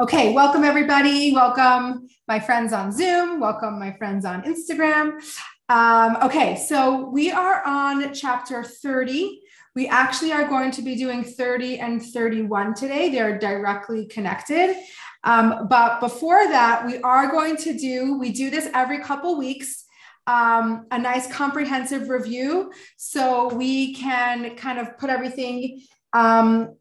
Okay, welcome everybody. Welcome my friends on Zoom. Welcome my friends on Instagram. Um, okay, so we are on chapter 30. We actually are going to be doing 30 and 31 today. They're directly connected. Um, but before that, we are going to do, we do this every couple weeks, um, a nice comprehensive review so we can kind of put everything um,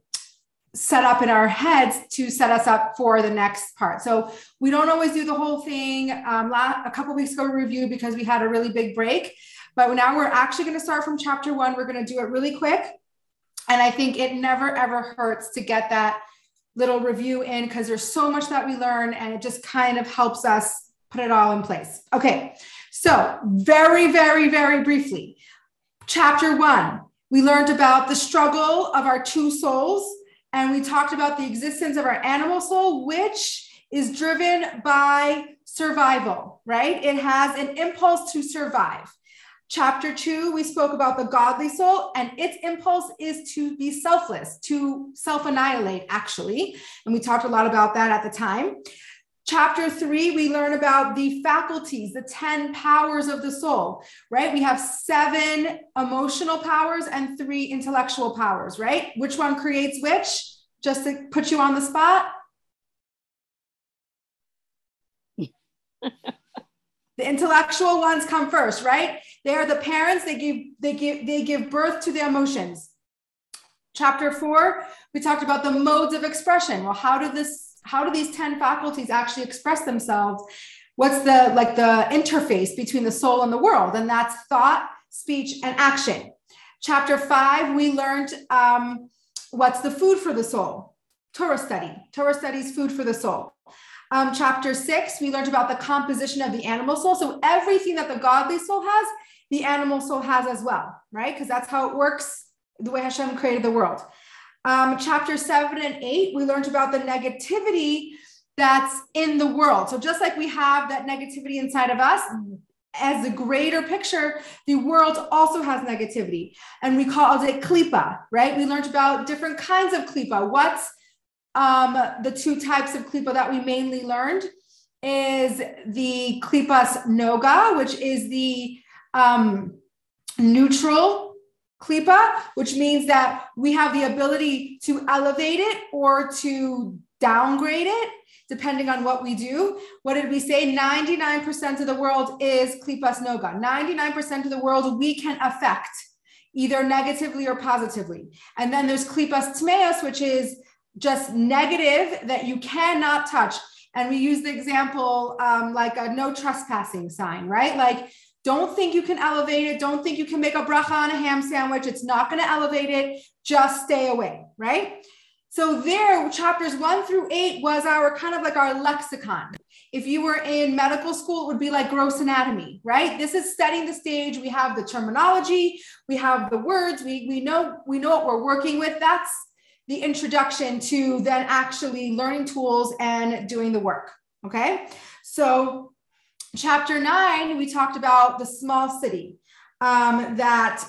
set up in our heads to set us up for the next part. So we don't always do the whole thing. Um, last, a couple weeks ago, we reviewed because we had a really big break. But now we're actually going to start from chapter one. We're going to do it really quick. And I think it never, ever hurts to get that little review in because there's so much that we learn and it just kind of helps us put it all in place. Okay. So, very, very, very briefly, chapter one, we learned about the struggle of our two souls and we talked about the existence of our animal soul, which is driven by survival, right? It has an impulse to survive. Chapter two, we spoke about the godly soul, and its impulse is to be selfless, to self annihilate, actually. And we talked a lot about that at the time. Chapter three, we learn about the faculties, the 10 powers of the soul, right? We have seven emotional powers and three intellectual powers, right? Which one creates which? Just to put you on the spot. the intellectual ones come first, right? They are the parents, they give, they give, they give birth to the emotions. Chapter four, we talked about the modes of expression. Well, how do this how do these 10 faculties actually express themselves? What's the like the interface between the soul and the world? And that's thought speech and action. Chapter five we learned um, what's the food for the soul? Torah study. Torah studies food for the soul. Um, chapter six we learned about the composition of the animal soul. So everything that the godly soul has the animal soul has as well right? Because that's how it works the way hashem created the world um, chapter seven and eight, we learned about the negativity that's in the world. So just like we have that negativity inside of us, as the greater picture, the world also has negativity. And we called it klipa, right? We learned about different kinds of klipa. What's um, the two types of klipa that we mainly learned is the klipas noga, which is the um, neutral klipa, which means that we have the ability to elevate it or to downgrade it, depending on what we do. What did we say? 99% of the world is klipas noga. 99% of the world we can affect either negatively or positively. And then there's klipas tmeas, which is just negative that you cannot touch. And we use the example um, like a no trespassing sign, right? Like don't think you can elevate it. Don't think you can make a bracha on a ham sandwich. It's not going to elevate it. Just stay away, right? So there, chapters one through eight was our kind of like our lexicon. If you were in medical school, it would be like gross anatomy, right? This is setting the stage. We have the terminology, we have the words, we, we know we know what we're working with. That's the introduction to then actually learning tools and doing the work. Okay. So chapter nine, we talked about the small city, um, that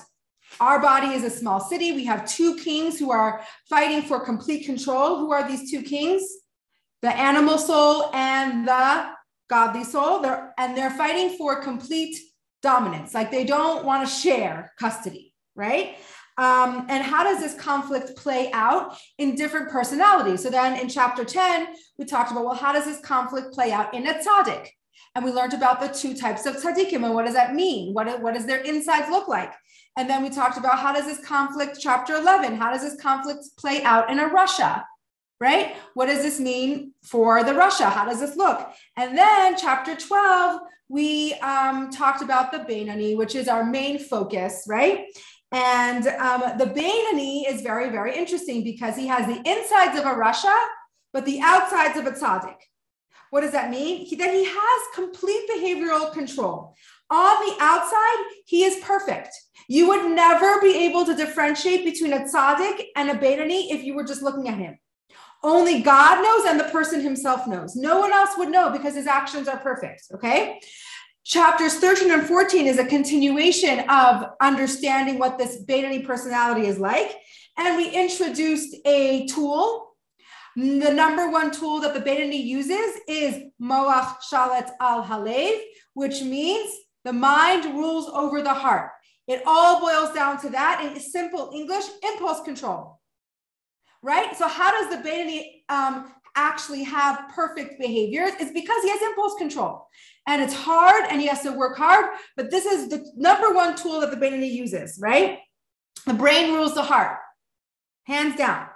our body is a small city. We have two kings who are fighting for complete control. Who are these two kings? The animal soul and the godly soul. They're, and they're fighting for complete dominance. Like they don't want to share custody, right? Um, and how does this conflict play out in different personalities? So then in chapter 10, we talked about, well, how does this conflict play out in a tzaddik? And we learned about the two types of tzaddikim and what does that mean? What, what does their insides look like? And then we talked about how does this conflict, chapter 11, how does this conflict play out in a rasha? Right? What does this mean for the rasha? How does this look? And then chapter 12, we um, talked about the Beinoni, which is our main focus, right? And um, the Beinoni is very, very interesting because he has the insides of a rasha, but the outsides of a tzaddik. What does that mean? He, that he has complete behavioral control. On the outside, he is perfect. You would never be able to differentiate between a tzaddik and a Beinoni if you were just looking at him. Only God knows and the person himself knows. No one else would know because his actions are perfect. Okay. Chapters 13 and 14 is a continuation of understanding what this Beinoni personality is like. And we introduced a tool The number one tool that the Beinoni uses is Moach Shalit al Halev, which means the mind rules over the heart. It all boils down to that in simple English impulse control. Right? So, how does the Beinoni um, actually have perfect behaviors? It's because he has impulse control. And it's hard and he has to work hard, but this is the number one tool that the Beinoni uses, right? The brain rules the heart, hands down.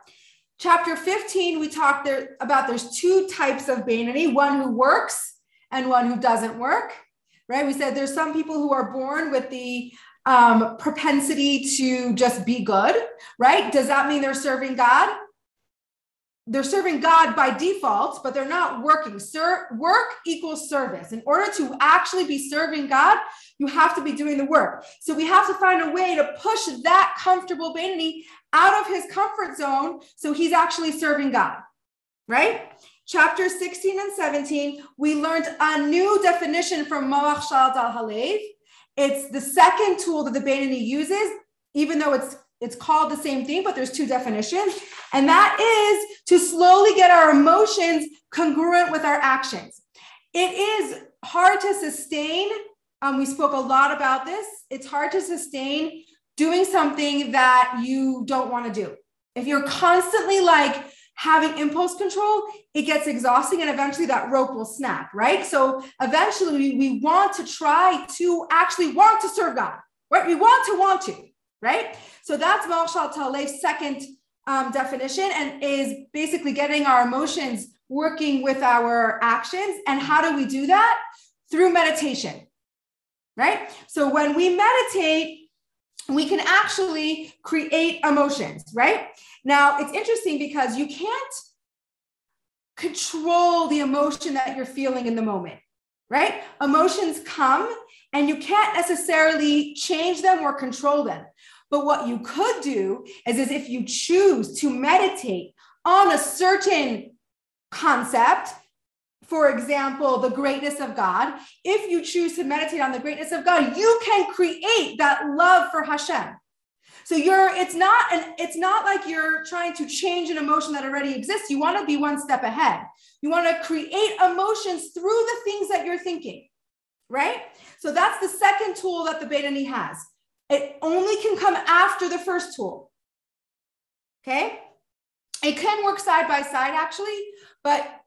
Chapter 15, we talked there about there's two types of Beinoni, one who works and one who doesn't work, right? We said there's some people who are born with the um, propensity to just be good, right? Does that mean they're serving God? They're serving God by default, but they're not working. Sir, work equals service. In order to actually be serving God, you have to be doing the work. So we have to find a way to push that comfortable Beinoni out of his comfort zone so he's actually serving God, right? Chapter 16 and 17, we learned a new definition from Moach Shalit al Halev. It's the second tool that the Beinoni uses, even though it's it's called the same thing, but there's two definitions. And that is to slowly get our emotions congruent with our actions. It is hard to sustain. Um, we spoke a lot about this. It's hard to sustain doing something that you don't want to do. If you're constantly like having impulse control, it gets exhausting and eventually that rope will snap, right? So eventually we, want to try to actually want to serve God, right? We want to want to, right? So that's Moach Shal second um, definition and is basically getting our emotions working with our actions. And how do we do that? Through meditation, right? So when we meditate, we can actually create emotions, right? Now, it's interesting because you can't control the emotion that you're feeling in the moment, right? Emotions come and you can't necessarily change them or control them. But what you could do is, is if you choose to meditate on a certain concept, for example, the greatness of God, if you choose to meditate on the greatness of God, you can create that love for Hashem. So you're it's not an it's not like you're trying to change an emotion that already exists. You want to be one step ahead. You want to create emotions through the things that you're thinking. Right? So that's the second tool that the Beinoni has. It only can come after the first tool. Okay? It can work side by side actually, but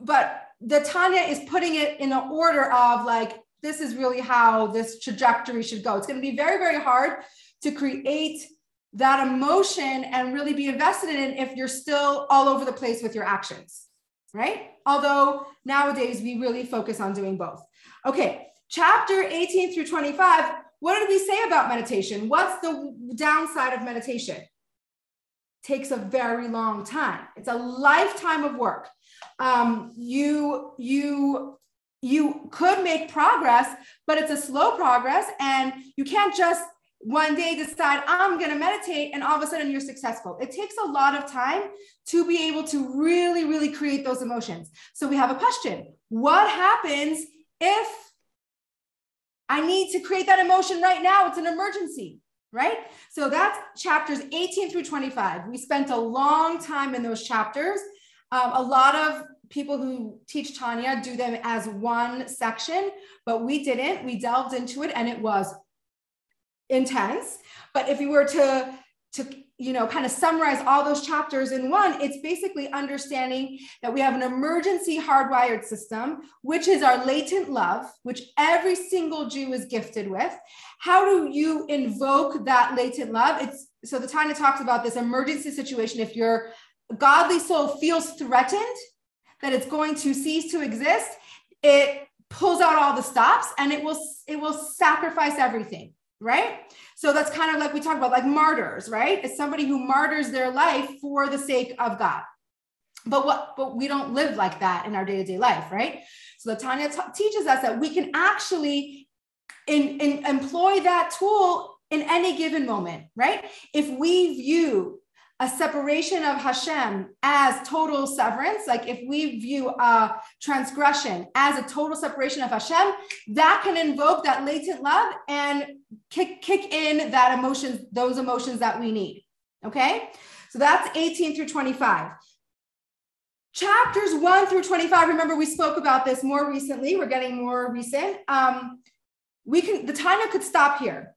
but the Tanya is putting it in an order of like, this is really how this trajectory should go. It's going to be very, very hard to create that emotion and really be invested in it if you're still all over the place with your actions, right? Although nowadays we really focus on doing both. Okay, chapter 18 through 25. What did we say about meditation? What's the downside of meditation? takes a very long time. It's a lifetime of work. Um, you you you could make progress, but it's a slow progress, and you can't just one day decide I'm going to meditate and all of a sudden you're successful. It takes a lot of time to be able to really, really create those emotions. So we have a question What happens if I need to create that emotion right now? It's an emergency right? So that's chapters 18 through 25. We spent a long time in those chapters. Um, a lot of people who teach Tanya do them as one section, but we didn't. We delved into it and it was intense. But if you were to, to you know, kind of summarize all those chapters in one, it's basically understanding that we have an emergency hardwired system, which is our latent love, which every single Jew is gifted with. How do you invoke that latent love? It's so the Tanya talks about this emergency situation. If your godly soul feels threatened that it's going to cease to exist, it pulls out all the stops and it will it will sacrifice everything right? So that's kind of like we talk about, like martyrs, right? It's somebody who martyrs their life for the sake of God. But what? But we don't live like that in our day to day life, right? So the Tanya t- teaches us that we can actually in, in employ that tool in any given moment, right? If we view a separation of Hashem as total severance, like if we view a transgression as a total separation of Hashem, that can invoke that latent love and kick, kick in that emotions, those emotions that we need. Okay. So that's 18 through 25. chapters 1 through 25 remember we spoke about this more recently we're getting more recent um, we can the Tanya could stop here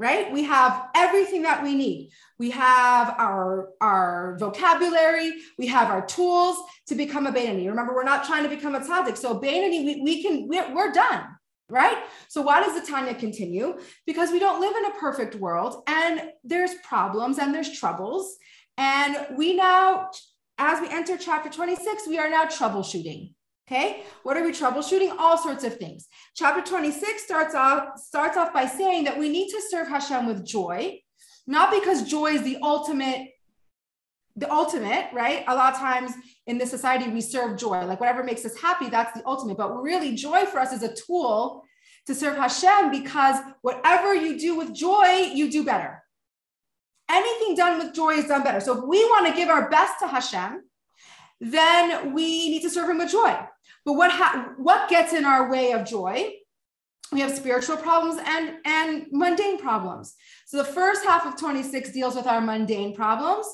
right? We have everything that we need. We have our our vocabulary. We have our tools to become a Beinoni. remember we're not trying to become a tzaddik. So Beinoni, we, we can we're, we're done right? So why does the Tanya continue? Because we don't live in a perfect world and there's problems and there's troubles. And we now as we enter chapter 26, we are now troubleshooting. Okay, what are we troubleshooting? All sorts of things. Chapter 26 starts off starts off by saying that we need to serve Hashem with joy, not because joy is the ultimate the ultimate, right? A lot of times in this society, we serve joy, like whatever makes us happy, that's the ultimate. But really, joy for us is a tool to serve Hashem because whatever you do with joy, you do better anything done with joy is done better. So if we want to give our best to Hashem, then we need to serve him with joy. But what ha- what gets in our way of joy? We have spiritual problems and and mundane problems. So the first half of 26 deals with our mundane problems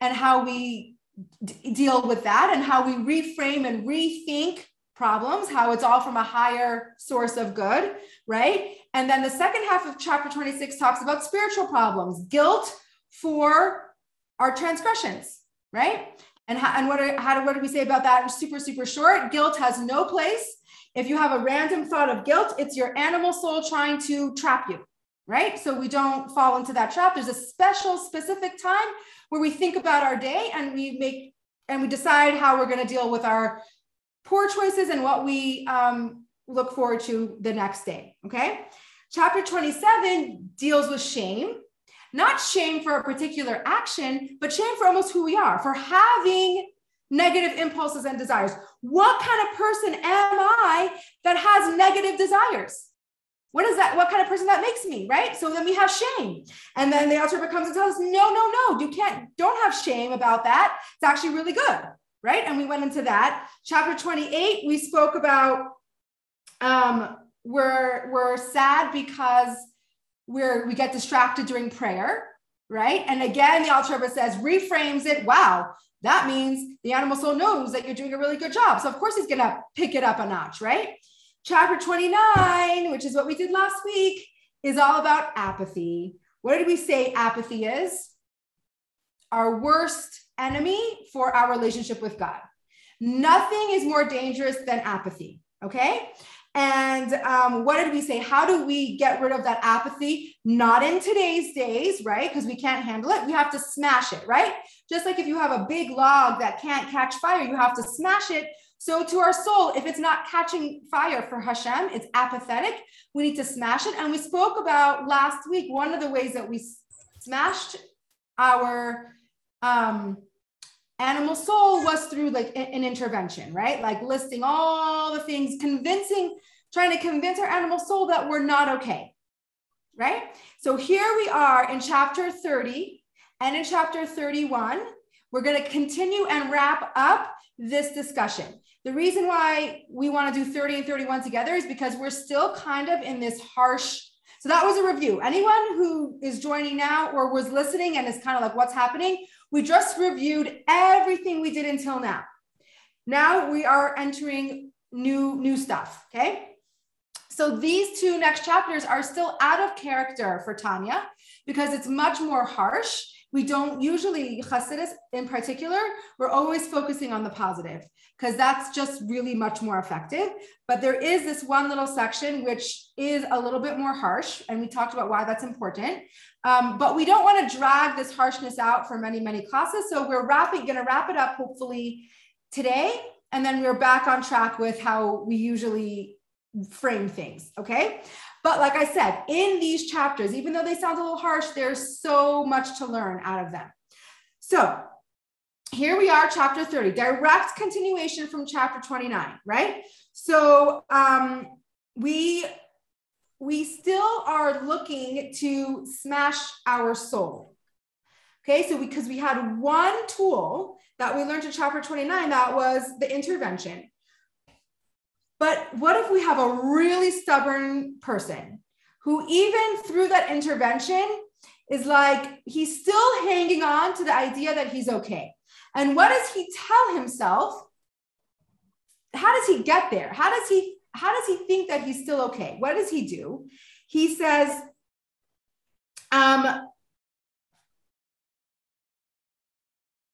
and how we d- deal with that and how we reframe and rethink problems, how it's all from a higher source of good, right? And then the second half of chapter 26 talks about spiritual problems, guilt, for our transgressions, right? And how, and what, are, how do, what we say about that? Super, super short. Guilt has no place. If you have a random thought of guilt, it's your animal soul trying to trap you, right? So we don't fall into that trap. There's a special, specific time where we think about our day and we make and we decide how we're going to deal with our poor choices and what we um, look forward to the next day. Okay. Chapter 27 deals with shame not shame for a particular action, but shame for almost who we are, for having negative impulses and desires. What kind of person am I that has negative desires? What is that? What kind of person that makes me, right? So then we have shame. And then the Alter comes and tells us, no, no, no, you can't, don't have shame about that. It's actually really good, right? And we went into that. Chapter 28, we spoke about um, we're, we're sad because where we get distracted during prayer, right? And again, the Alter says, reframes it. Wow, that means the animal soul knows that you're doing a really good job. So of course he's gonna pick it up a notch, right? Chapter 29, which is what we did last week, is all about apathy. What did we say apathy is? Our worst enemy for our relationship with God. Nothing is more dangerous than apathy. Okay. And um, what did we say? How do we get rid of that apathy? Not in today's days, right? Because we can't handle it. We have to smash it, right? Just like if you have a big log that can't catch fire, you have to smash it. So to our soul, if it's not catching fire for Hashem, it's apathetic. We need to smash it. And we spoke about last week one of the ways that we smashed our um, animal soul was through like an intervention, right? Like listing all the things, convincing, trying to convince our animal soul that we're not okay, right? So here we are in chapter 30 and in chapter 31. We're going to continue and wrap up this discussion. The reason why we want to do 30 and 31 together is because we're still kind of in this harsh so that was a review. Anyone who is joining now or was listening and is kind of like, what's happening? We just reviewed everything we did until now. Now we are entering new, new stuff. Okay. So these two next chapters are still out of character for Tanya because it's much more harsh we don't usually Hasidus in particular, we're always focusing on the positive because that's just really much more effective. But there is this one little section which is a little bit more harsh, and we talked about why that's important. Um, but we don't want to drag this harshness out for many, many classes. So we're wrapping, going to wrap it up hopefully today, and then we're back on track with how we usually frame things. Okay. But like I said, in these chapters, even though they sound a little harsh, there's so much to learn out of them. So here we are, chapter 30, direct continuation from chapter 29, right? So um, we we still are looking to smash our soul. Okay, so because we, we had one tool that we learned in chapter 29 that was the intervention. But what if we have a really stubborn person who, even through that intervention, is like he's still hanging on to the idea that he's okay? And what does he tell himself how does he get there? How does he how does he think that he's still okay? What does he do? He says, um,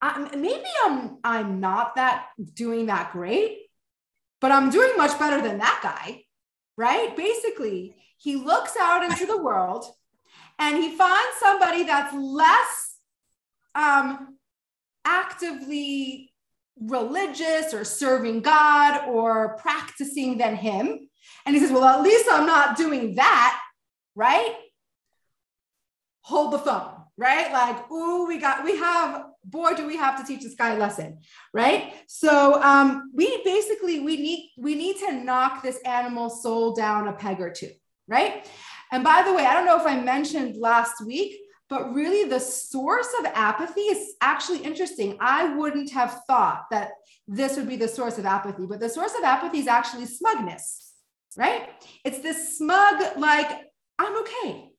I, maybe I'm I'm not that doing that great, but I'm doing much better than that guy, right? Basically, he looks out into the world and he finds somebody that's less um, actively religious or serving God or practicing than him. And he says, Well, at least I'm not doing that, right? Hold the phone, right? Like, ooh, we got, we have, boy, do we have to teach this guy a lesson, right? So um, we basically we need we need to knock this animal soul down a peg or two, right? And by the way, I don't know if I mentioned last week, but really the source of apathy is actually interesting. I wouldn't have thought that this would be the source of apathy, but the source of apathy is actually smugness, right? It's this smug, like, I'm okay.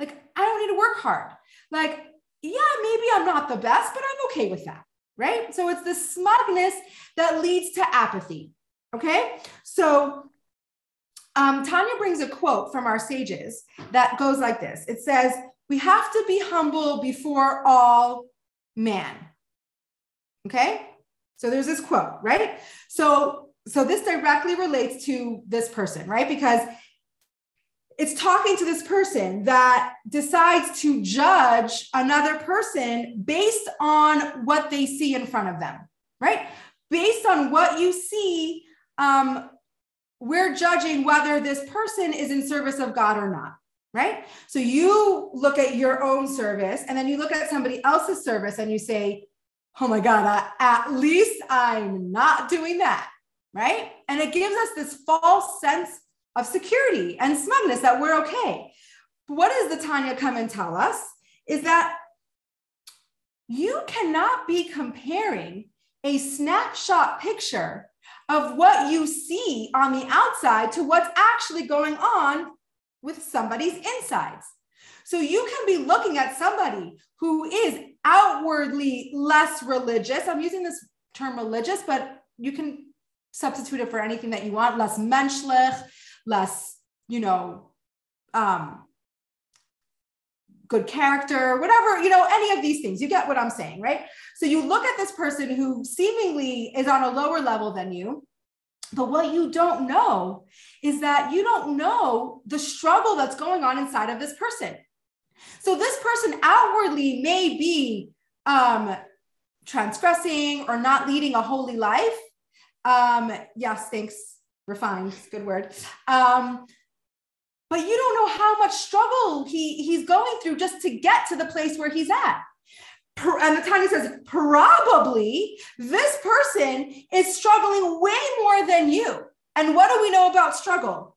Like, I don't need to work hard. Like, yeah, maybe I'm not the best, but I'm okay with that, right? So it's the smugness that leads to apathy, okay? So um, Tanya brings a quote from our sages that goes like this It says, We have to be humble before all man. Okay? So there's this quote, right? So so this directly relates to this person, right? Because it's talking to this person that decides to judge another person based on what they see in front of them, right? Based on what you see um, we're judging whether this person is in service of God or not, right? So you look at your own service and then you look at somebody else's service and you say, oh my God, I, at least I'm not doing that, right? And it gives us this false sense of security and smugness that we're okay. what does the Tanya come and tell us? Is that you cannot be comparing a snapshot picture of what you see on the outside to what's actually going on with somebody's insides. So you can be looking at somebody who is outwardly less religious. I'm using this term religious, but you can substitute it for anything that you want, less menschlich, less, you know, um, good character, whatever, you know, any of these things. You get what I'm saying, right? So you look at this person who seemingly is on a lower level than you. But what you don't know is that you don't know the struggle that's going on inside of this person. So this person outwardly may be um, transgressing or not leading a holy life. Um, yes, thanks. Refined, good word. Um, but you don't know how much struggle he, he's going through just to get to the place where he's at. And the Tanya says, probably this person is struggling way more than you. And what do we know about struggle?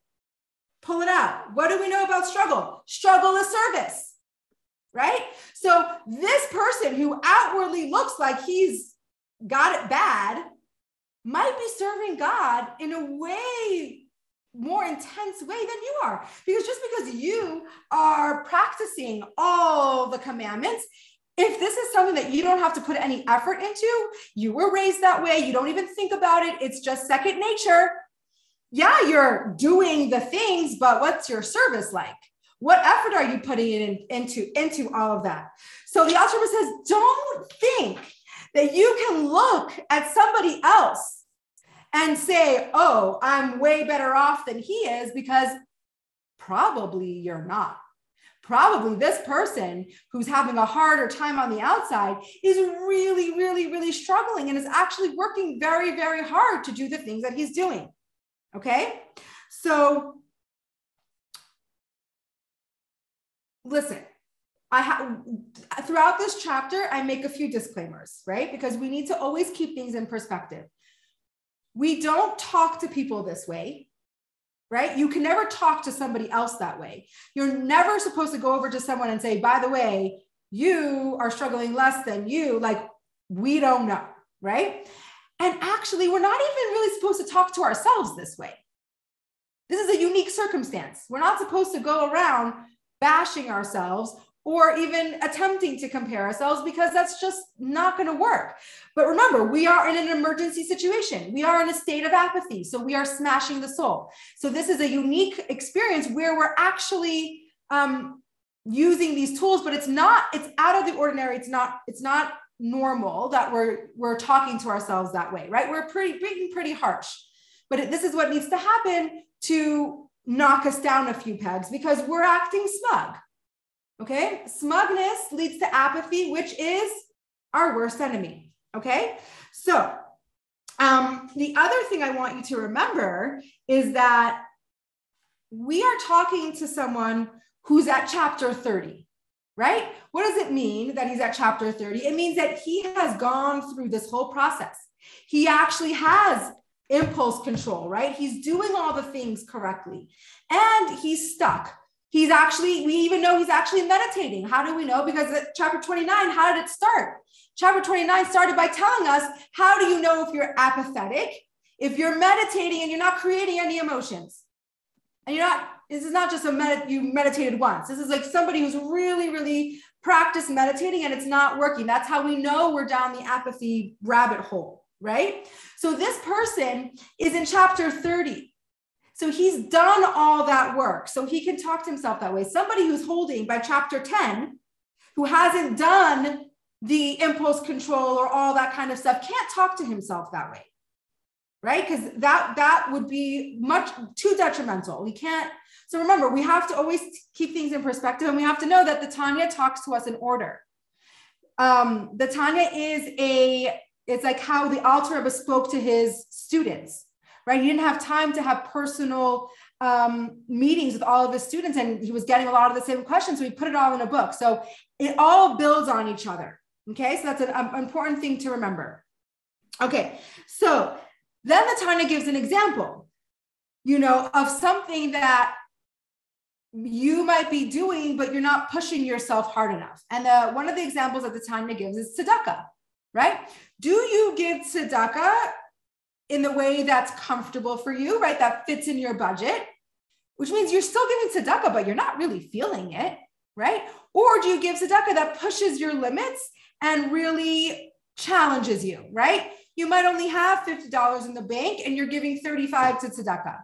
Pull it out. What do we know about struggle? Struggle is service, right? So this person who outwardly looks like he's got it bad might be serving God in a way more intense way than you are. Because just because you are practicing all the commandments, if this is something that you don't have to put any effort into, you were raised that way, you don't even think about it, it's just second nature. Yeah, you're doing the things, but what's your service like? What effort are you putting in, into, into all of that? So the Alter says, don't think that you can look at somebody else and say, oh, I'm way better off than he is, because probably you're not. Probably this person who's having a harder time on the outside is really, really, really struggling and is actually working very, very hard to do the things that he's doing. Okay. So listen, I have throughout this chapter, I make a few disclaimers, right? Because we need to always keep things in perspective. We don't talk to people this way, right? You can never talk to somebody else that way. You're never supposed to go over to someone and say, by the way, you are struggling less than you. Like, we don't know, right? And actually, we're not even really supposed to talk to ourselves this way. This is a unique circumstance. We're not supposed to go around bashing ourselves or even attempting to compare ourselves because that's just not going to work. But remember, we are in an emergency situation. We are in a state of apathy. So we are smashing the soul. So this is a unique experience where we're actually um, using these tools, but it's not, it's out of the ordinary. It's not, it's not normal that we're, we're talking to ourselves that way, right? We're pretty, being pretty harsh. But it, this is what needs to happen to knock us down a few pegs because we're acting smug Okay. Smugness leads to apathy, which is our worst enemy. Okay. So, um, the other thing I want you to remember is that we are talking to someone who's at chapter 30, right? What does it mean that he's at chapter 30? It means that he has gone through this whole process. He actually has impulse control, right? He's doing all the things correctly and he's stuck He's actually, we even know he's actually meditating. How do we know? Because chapter 29, how did it start? Chapter 29 started by telling us how do you know if you're apathetic, if you're meditating and you're not creating any emotions. And you're not, this is not just a med, you meditated once. This is like somebody who's really, really practiced meditating and it's not working. That's how we know we're down the apathy rabbit hole, right? So this person is in chapter 30. So he's done all that work. So he can talk to himself that way. Somebody who's holding by chapter 10, who hasn't done the impulse control or all that kind of stuff, can't talk to himself that way. Right? Because that that would be much too detrimental. We can't. So remember, we have to always keep things in perspective, and we have to know that the Tanya talks to us in order. Um, the Tanya is a it's like how the Alter Rebbe spoke to his students right? He didn't have time to have personal um, meetings with all of his students, and he was getting a lot of the same questions. So he put it all in a book. So it all builds on each other. Okay, so that's an um, important thing to remember. Okay, so then the Tanya gives an example, you know, of something that you might be doing, but you're not pushing yourself hard enough. And the, one of the examples that the Tanya gives is tzedakah, right? Do you give tzedakah in the way that's comfortable for you, right? That fits in your budget, which means you're still giving tzedakah, but you're not really feeling it, right? Or do you give tzedakah that pushes your limits and really challenges you, right? You might only have $50 in the bank and you're giving 35 to tzedakah,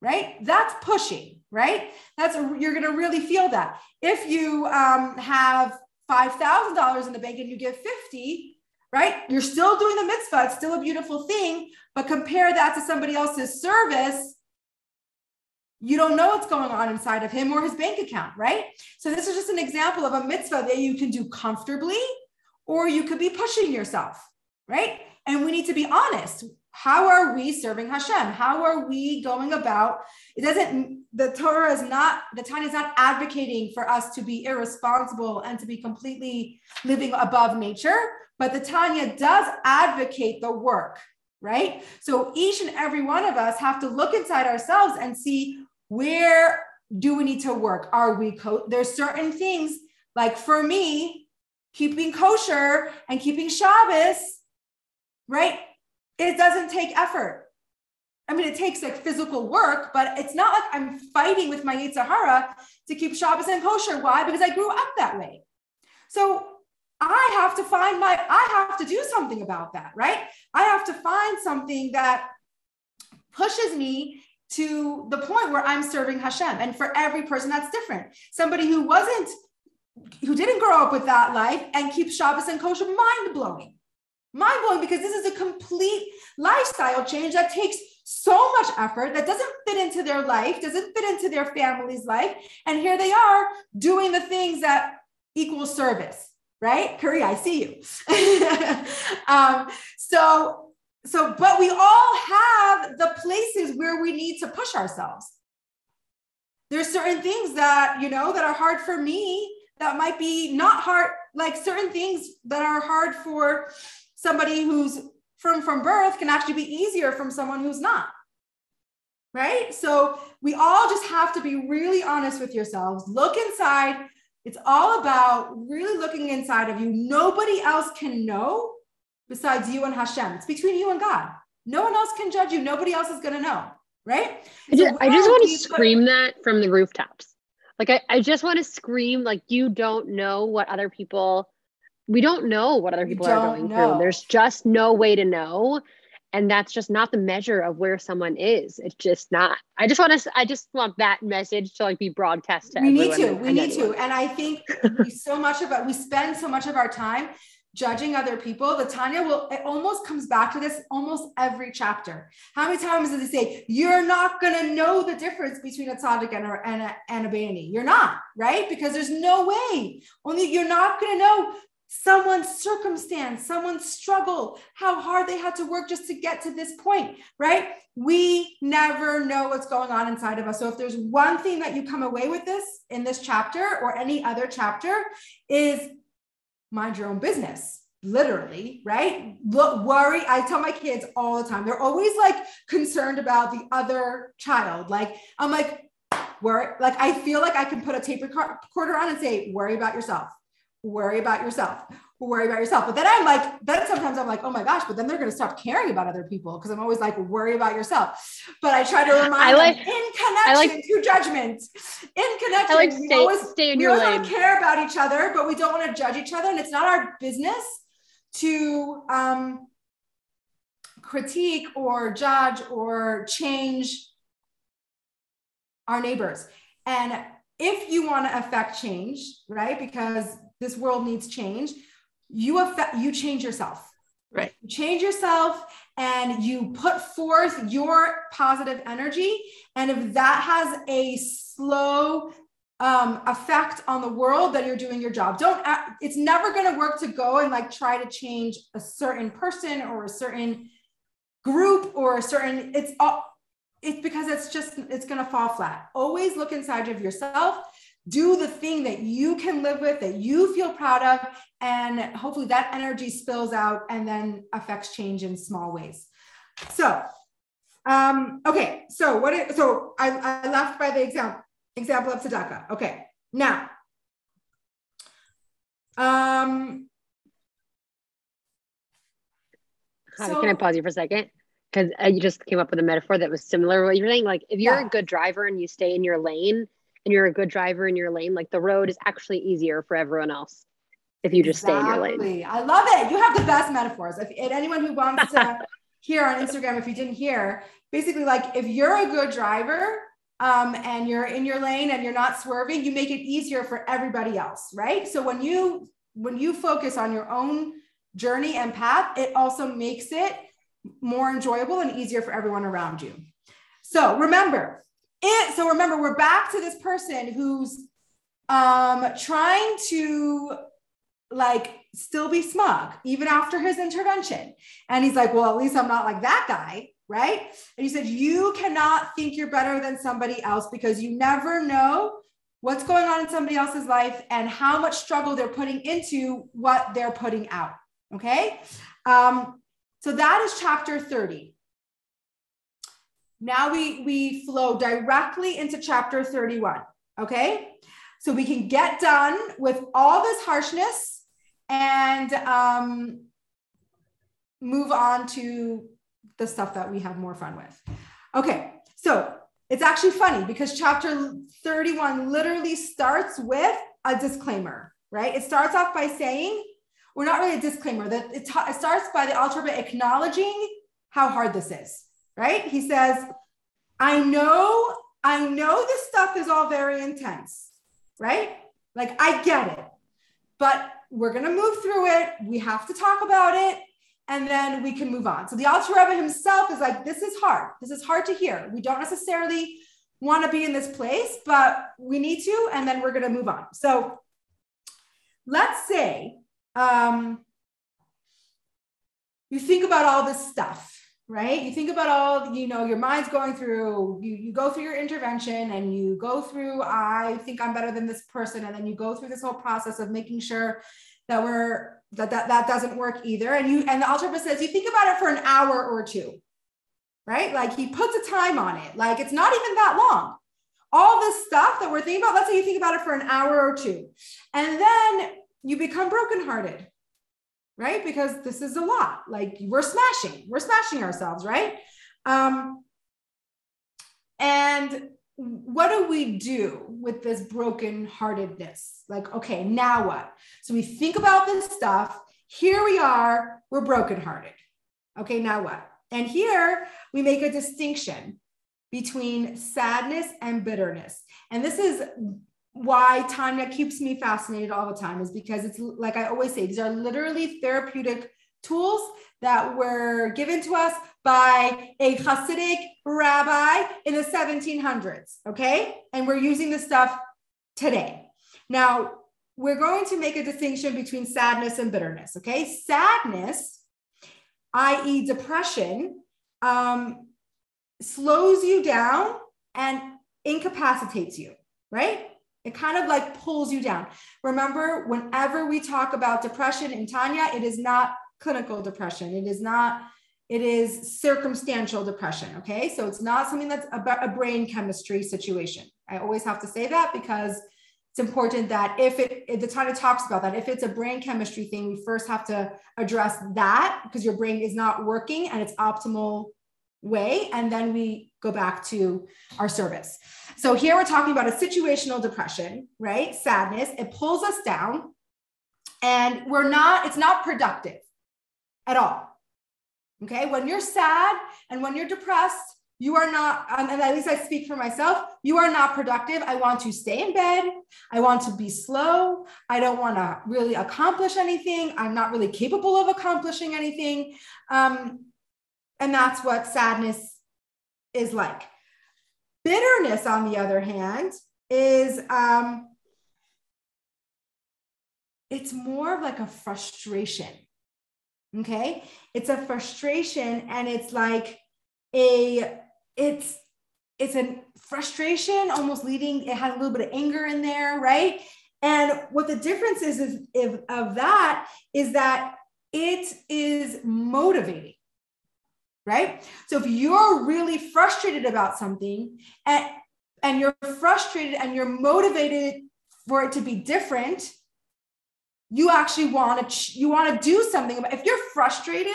right? That's pushing, right? That's you're going to really feel that. If you um, have $5,000 in the bank and you give 50, right? You're still doing the mitzvah. It's still a beautiful thing, but compare that to somebody else's service. You don't know what's going on inside of him or his bank account, right? So this is just an example of a mitzvah that you can do comfortably or you could be pushing yourself, right? And we need to be honest. How are we serving Hashem? How are we going about? It doesn't, the Torah is not, the Tanya is not advocating for us to be irresponsible and to be completely living above nature, but the Tanya does advocate the work right? So each and every one of us have to look inside ourselves and see where do we need to work? Are we co- there's certain things like for me, keeping kosher and keeping Shabbos, right? It doesn't take effort. I mean, it takes like physical work, but it's not like I'm fighting with my Yetzer Hara to keep Shabbos and kosher. Why? Because I grew up that way. So I have to find my, I have to do something about that, right? I have to find something that pushes me to the point where I'm serving Hashem. And for every person, that's different. Somebody who wasn't, who didn't grow up with that life and keeps Shabbos and kosher, mind blowing. Mind blowing because this is a complete lifestyle change that takes so much effort that doesn't fit into their life, doesn't fit into their family's life. And here they are doing the things that equal service right? Curry, I see you. um, so, so, but we all have the places where we need to push ourselves. There's certain things that, you know, that are hard for me that might be not hard, like certain things that are hard for somebody who's from from birth can actually be easier from someone who's not right so we all just have to be really honest with yourselves look inside it's all about really looking inside of you. Nobody else can know besides you and Hashem. It's between you and God. No one else can judge you. Nobody else is going to know. Right. I just, so I just want to scream that from the rooftops. Like I, I just want to scream like you don't know what other people we don't know what other people are going know. through. There's just no way to know. And that's just not the measure of where someone is. It's just not. I just want to. I just want that message to like be broadcast to. We need to. We need anyone. to. And I think we so much of it. We spend so much of our time judging other people, the Tanya will, it almost comes back to this almost every chapter. How many times does it say, you're not going to know the difference between a tzaddik and a, and a, and a Bani? You're not, right? Because there's no way. Only you're not going to know someone's circumstance, someone's struggle, how hard they had to work just to get to this point, right? We never know what's going on inside of us. So if there's one thing that you come away with this in this chapter or any other chapter is mind your own business literally right look worry i tell my kids all the time they're always like concerned about the other child like i'm like worry like i feel like i can put a tape recorder on and say worry about yourself worry about yourself worry about yourself. But then I'm like, then sometimes I'm like, oh my gosh, but then they're going to stop caring about other people because I'm always like, worry about yourself. But I try to remind I like, them in connection like, to judgment, in connection. I like stay, always, stay in we your always lane. want to care about each other, but we don't want to judge each other. And it's not our business to um, critique or judge or change our neighbors. And if you want to affect change, right? Because this world needs change you affect you change yourself. Right. You change yourself and you put forth your positive energy. And if that has a slow um, effect on the world that you're doing your job. Don't it's never going to work to go and like try to change a certain person or a certain group or a certain it's all it's because it's just it's going to fall flat. Always look inside of yourself do the thing that you can live with, that you feel proud of, and hopefully that energy spills out and then affects change in small ways. So, um, okay, so what? It, so I, I left by the example example of tzedakah. Okay, now, um, so, can I pause you for a second? Because uh, you just came up with a metaphor that was similar to what you're saying. Like, if you're yeah. a good driver and you stay in your lane, and you're a good driver in your lane, like the road is actually easier for everyone else if you just exactly. stay in your lane. I love it. You have the best metaphors. If, if anyone who wants to hear on Instagram, if you didn't hear, basically like if you're a good driver um, and you're in your lane and you're not swerving, you make it easier for everybody else, right? So when you when you focus on your own journey and path, it also makes it more enjoyable and easier for everyone around you. So remember, it so remember we're back to this person who's um trying to like still be smug even after his intervention. And he's like well at least i'm not like that guy right? And he said you cannot think you're better than somebody else because you never know what's going on in somebody else's life and how much struggle they're putting into what they're putting out okay? Um so that is chapter 30 now we, we flow directly into chapter 31. Okay. So we can get done with all this harshness and um, move on to the stuff that we have more fun with. Okay. So it's actually funny because chapter 31 literally starts with a disclaimer, right? It starts off by saying, we're not really a disclaimer, that it, it starts by the Alter acknowledging how hard this is right? He says, I know, I know this stuff is all very intense, right? Like I get it, but we're gonna move through it. We have to talk about it, and then we can move on. So the Alter Rebbe himself is like, this is hard. This is hard to hear. We don't necessarily want to be in this place, but we need to, and then we're gonna move on. So let's say um, you think about all this stuff right? You think about all you know your mind's going through you you go through your intervention and you go through i think i'm better than this person and then you go through this whole process of making sure that we're that that, that doesn't work either. And you and the alter says you think about it for an hour or two right? Like he puts a time on it. Like it's not even that long. All this stuff that we're thinking about let's say you think about it for an hour or two and then you become brokenhearted right? Because this is a lot. Like we're smashing, we're smashing ourselves, right? Um, and what do we do with this brokenheartedness? Like, okay, now what? So we think about this stuff. Here we are, we're brokenhearted. Okay, now what? And here we make a distinction between sadness and bitterness. And this is why Tanya keeps me fascinated all the time, is because it's like I always say, these are literally therapeutic tools that were given to us by a Hasidic rabbi in the 1700s. Okay. And we're using this stuff today. Now, we're going to make a distinction between sadness and bitterness. Okay. Sadness, i.e., depression, um, slows you down and incapacitates you, right? It kind of like pulls you down. Remember, whenever we talk about depression in Tanya, it is not clinical depression. It is not, it is circumstantial depression. Okay. So it's not something that's about a brain chemistry situation. I always have to say that because it's important that if it, if the Tanya talks about that, if it's a brain chemistry thing, we first have to address that because your brain is not working and its optimal way. And then we go back to our service. So here we're talking about a situational depression, right? Sadness. It pulls us down and we're not, it's not productive at all. Okay. When you're sad and when you're depressed, you are not, um, and at least I speak for myself, you are not productive. I want to stay in bed. I want to be slow. I don't want to really accomplish anything. I'm not really capable of accomplishing anything. Um, and that's what sadness is like. Bitterness, on the other hand, is um, it's more of like a frustration. Okay. It's a frustration and it's like a, it's, it's a frustration almost leading, it has a little bit of anger in there, right? And what the difference is, is if, of that is that it is motivating, right? So if you're really frustrated about something and, and you're frustrated and you're motivated for it to be different, you actually want to you want to do something about if you're frustrated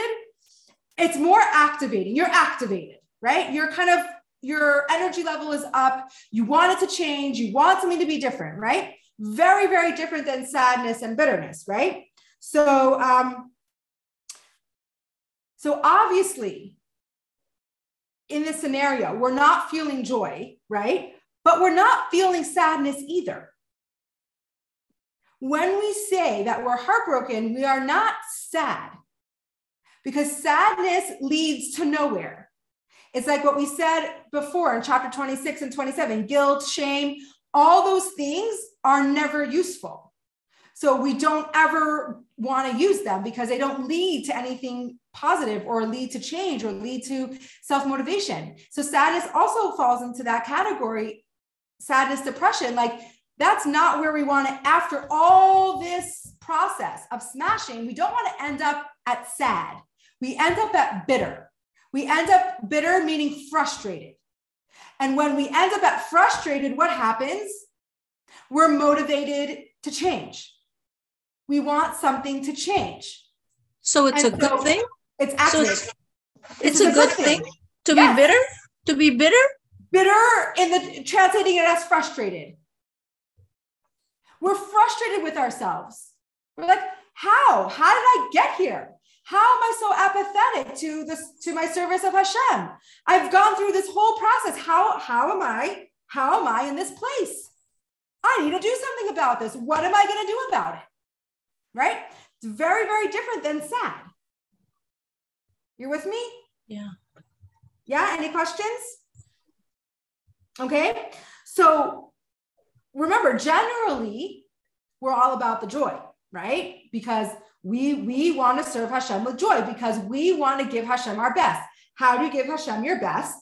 it's more activating you're activated right? You're kind of your energy level is up you want it to change you want something to be different right? Very very different than sadness and bitterness right? So um so obviously in this scenario we're not feeling joy right but we're not feeling sadness either when we say that we're heartbroken, we are not sad because sadness leads to nowhere. It's like what we said before in chapter 26 and 27 guilt, shame, all those things are never useful. So we don't ever want to use them because they don't lead to anything positive or lead to change or lead to self motivation. So sadness also falls into that category sadness, depression. Like that's not where we want to, after all this process of smashing, we don't want to end up at sad. We end up at bitter. We end up bitter, meaning frustrated. And when we end up at frustrated, what happens? We're motivated to change. We want something to change. So it's and a good thing? It's actually, so it's, it's, it's, a, good, thing, thing to yes. be bitter? To be bitter? Bitter in the translating it as frustrated. We're frustrated with ourselves. We're like, how? How did I get here? How am I so apathetic to this to my service of Hashem? I've gone through this whole process. How how am I? How am I in this place? I need to do something about this. What am I going to do about it? Right? It's very, very different than sad. You're with me? Yeah. Yeah. Any questions? Okay. So remember, generally, we're all about the joy, right? Because we we want to serve Hashem with joy because we want to give Hashem our best. How do you give Hashem your best?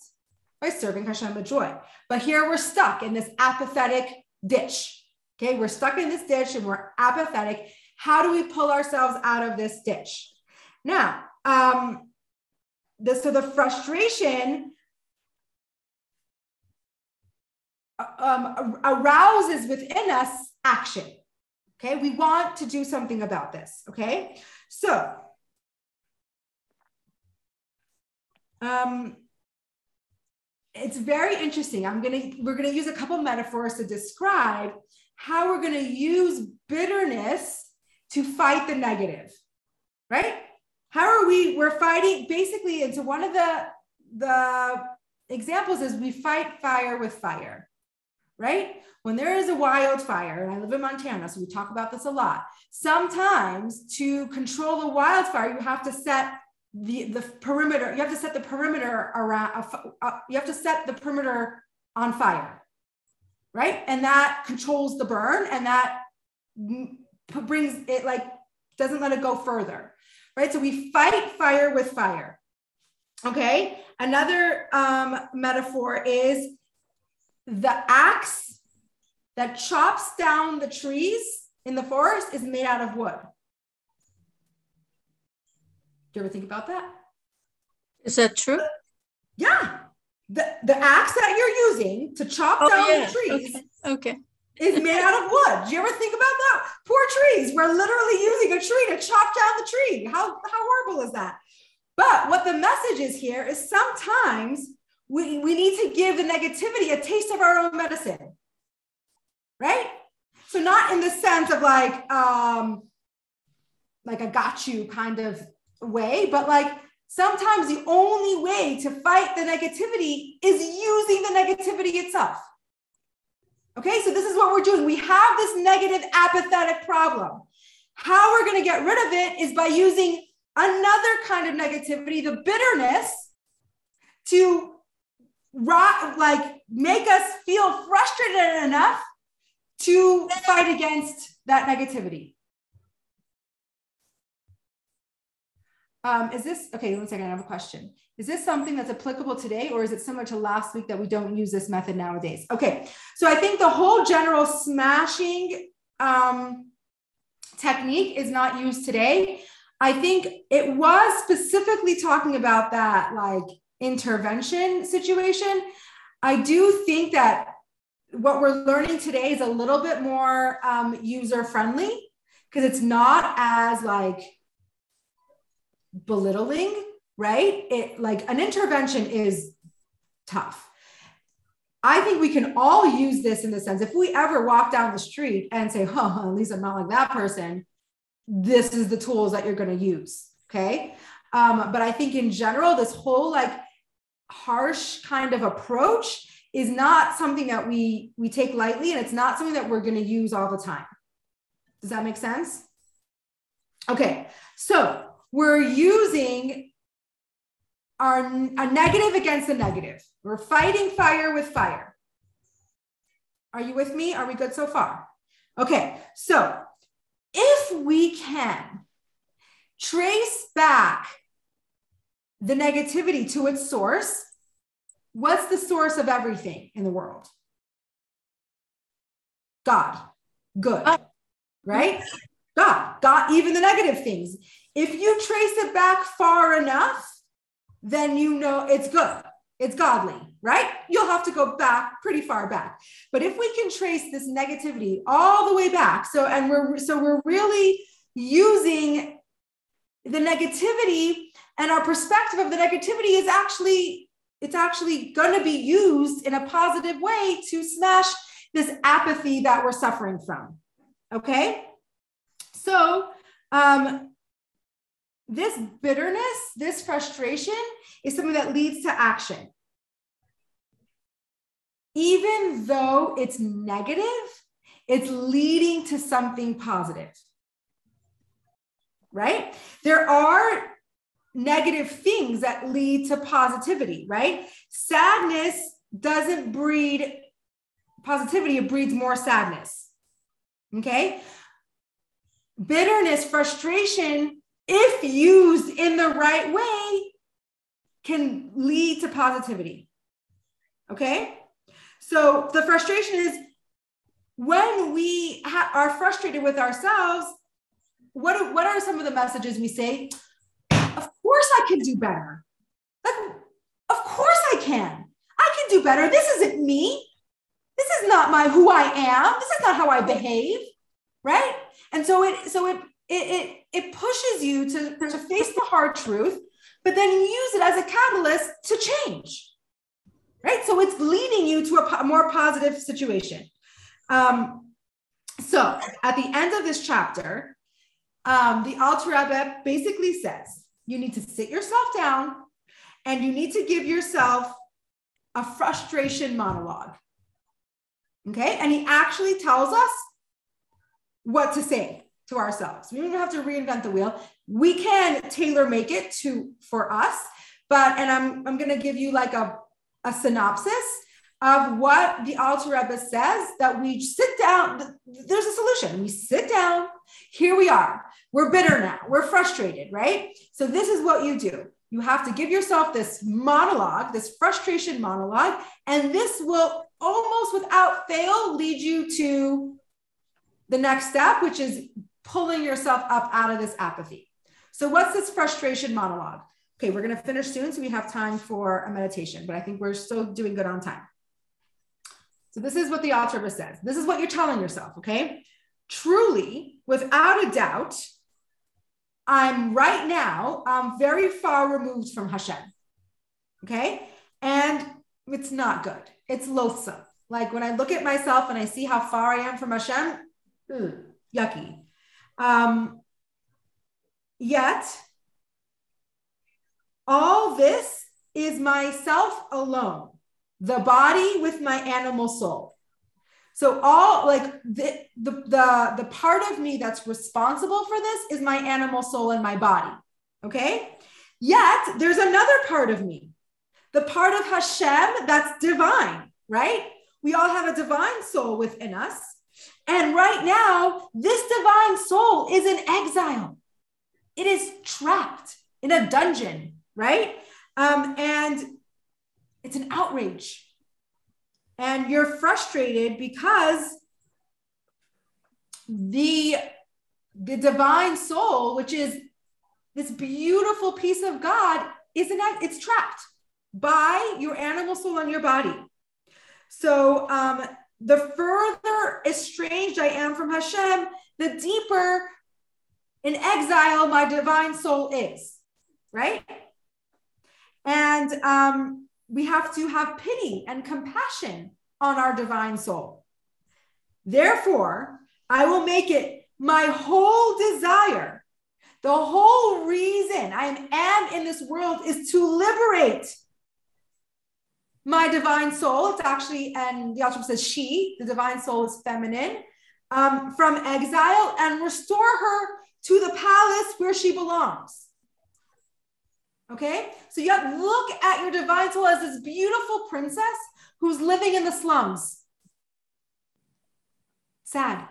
By serving Hashem with joy. But here we're stuck in this apathetic ditch. Okay, we're stuck in this ditch and we're apathetic. How do we pull ourselves out of this ditch? Now, um, the, so the frustration um, arouses within us action. Okay, we want to do something about this. Okay, so um, it's very interesting. I'm gonna we're gonna use a couple metaphors to describe how we're gonna use bitterness to fight the negative, right? How are we? We're fighting basically into one of the the examples is we fight fire with fire, right? When there is a wildfire, and I live in Montana, so we talk about this a lot. Sometimes to control the wildfire, you have to set the, the perimeter, you have to set the perimeter around, uh, uh, you have to set the perimeter on fire, right? And that controls the burn and that brings it like, doesn't let it go further, right? So we fight fire with fire. Okay. Another um, metaphor is the axe that chops down the trees in the forest is made out of wood. Do you ever think about that? Is that true? Yeah. The, the axe that you're using to chop oh, down yeah. the trees okay. okay. Is made out of wood. Do you ever think about that? Poor trees. We're literally using a tree to chop down the tree. How, how horrible is that? But what the message is here is sometimes we, we need to give the negativity a taste of our own medicine. Right? So not in the sense of like, um, like a got you kind of way, but like sometimes the only way to fight the negativity is using the negativity itself. Okay, so this is what we're doing. We have this negative apathetic problem. How we're going to get rid of it is by using another kind of negativity, the bitterness, to like make us feel frustrated enough to fight against that negativity. Um, is this okay? One second, I have a question. Is this something that's applicable today, or is it similar to last week that we don't use this method nowadays? Okay, so I think the whole general smashing um, technique is not used today. I think it was specifically talking about that like intervention situation. I do think that what we're learning today is a little bit more um, user friendly because it's not as like belittling, right? It like an intervention is tough. I think we can all use this in the sense if we ever walk down the street and say, huh, at least I'm not like that person, this is the tools that you're going to use. Okay. Um, but I think in general, this whole like harsh kind of approach is not something that we we take lightly and it's not something that we're going to use all the time. Does that make sense? Okay. So we're using our a negative against a negative. We're fighting fire with fire. Are you with me? Are we good so far? Okay, so if we can trace back the negativity to its source, what's the source of everything in the world? God, good, uh, right? God, God, even the negative things. If you trace it back far enough, then you know it's good. It's godly, right? You'll have to go back pretty far back. But if we can trace this negativity all the way back, so and we're so we're really using the negativity and our perspective of the negativity is actually it's actually going to be used in a positive way to smash this apathy that we're suffering from. Okay? So, um, this bitterness, this frustration is something that leads to action. Even though it's negative, it's leading to something positive. Right? There are negative things that lead to positivity, right? Sadness doesn't breed positivity, it breeds more sadness. Okay? Bitterness, frustration if used in the right way, can lead to positivity. Okay? So the frustration is when we ha- are frustrated with ourselves, what, what are some of the messages we say? Of course I can do better. Like, of course I can. I can do better. This isn't me. This is not my who I am. This is not how I behave. Right? And so it so it it, it, it pushes you to, to face the hard truth, but then use it as a catalyst to change. right? So it's leading you to a more positive situation. Um, so at the end of this chapter, um, the Alter Rebbe basically says you need to sit yourself down and you need to give yourself a frustration monologue. Okay. And he actually tells us what to say to ourselves. We don't have to reinvent the wheel. We can tailor make it to for us, but and I'm I'm gonna give you like a, a synopsis of what the Alter Rebbe says that we sit down. There's a solution. We sit down. Here we are. We're bitter now. We're frustrated, right? So this is what you do. You have to give yourself this monologue, this frustration monologue, and this will almost without fail lead you to the next step, which is pulling yourself up out of this apathy. So, what's this frustration monologue? Okay, we're going to finish soon, so we have time for a meditation, but I think we're still doing good on time. So, this is what the Alter says. This is what you're telling yourself, okay? Truly, without a doubt, I'm right now, I'm very far removed from Hashem, okay? And it's not good. It's loathsome. Like when I look at myself and I see how far I am from Hashem, ugh, yucky. Um, yet, all this is myself alone, the body with my animal soul. So all like the, the the the part of me that's responsible for this is my animal soul and my body. Okay? Yet there's another part of me. The part of Hashem that's divine, right? We all have a divine soul within us. And right now, this divine soul is in exile. It is trapped in a dungeon, right? Um, and it's an outrage. And you're frustrated because the, the divine soul, which is this beautiful piece of God, isn't it's trapped by your animal soul and your body. So um, the further estranged I am from Hashem, the deeper in exile my divine soul is, right? And um, we have to have pity and compassion on our divine soul. Therefore, I will make it my whole desire. The whole reason I am in this world is to liberate my divine soul. It's actually, and the Alter says she, the divine soul is feminine, um, from exile and restore her to the palace where she belongs. Okay, so you have look at your divine soul as this beautiful princess who's living in the slums. Sad.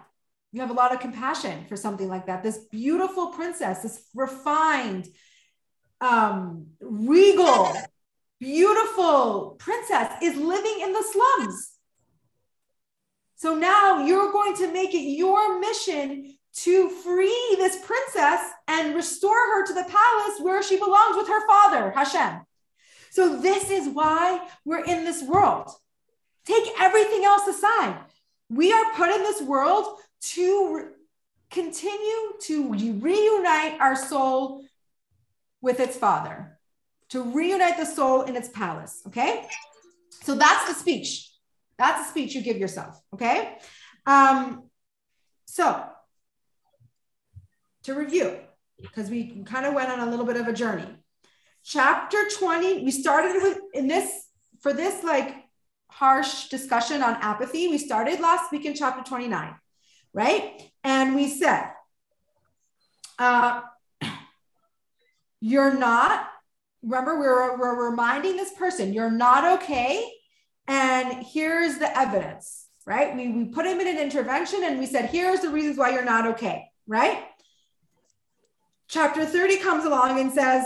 You have a lot of compassion for something like that. This beautiful princess, this refined, um, regal, beautiful princess is living in the slums. So now you're going to make it your mission to free this princess and restore her to the palace where she belongs with her father, Hashem. So, this is why we're in this world. Take everything else aside. We are put in this world to re- continue to reunite our soul with its father to reunite the soul in its palace. Okay. So that's the speech. That's the speech you give yourself. Okay. Um, so to review, because we kind of went on a little bit of a journey. Chapter 20, we started with in this for this like harsh discussion on apathy. We started last week in chapter 29, right? And we said, uh, you're not remember we're, we're reminding this person you're not okay and here's the evidence right? We, we put him in an intervention and we said here's the reasons why you're not okay right? Chapter 30 comes along and says